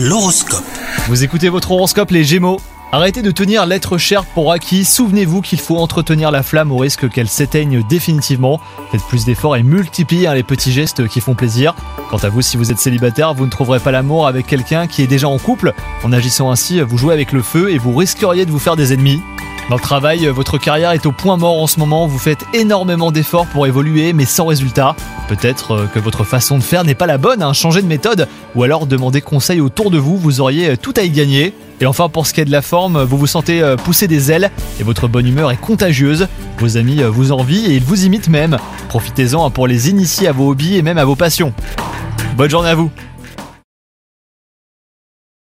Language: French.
L'horoscope. Vous écoutez votre horoscope les Gémeaux Arrêtez de tenir l'être cher pour acquis, souvenez-vous qu'il faut entretenir la flamme au risque qu'elle s'éteigne définitivement. Faites plus d'efforts et multipliez hein, les petits gestes qui font plaisir. Quant à vous, si vous êtes célibataire, vous ne trouverez pas l'amour avec quelqu'un qui est déjà en couple. En agissant ainsi, vous jouez avec le feu et vous risqueriez de vous faire des ennemis. Dans le travail, votre carrière est au point mort en ce moment, vous faites énormément d'efforts pour évoluer mais sans résultat. Peut-être euh, que votre façon de faire n'est pas la bonne, hein, changez de méthode ou alors demandez conseil autour de vous, vous auriez euh, tout à y gagner. Et enfin pour ce qui est de la forme, vous vous sentez euh, pousser des ailes et votre bonne humeur est contagieuse. Vos amis vous envient et ils vous imitent même. Profitez-en pour les initier à vos hobbies et même à vos passions. Bonne journée à vous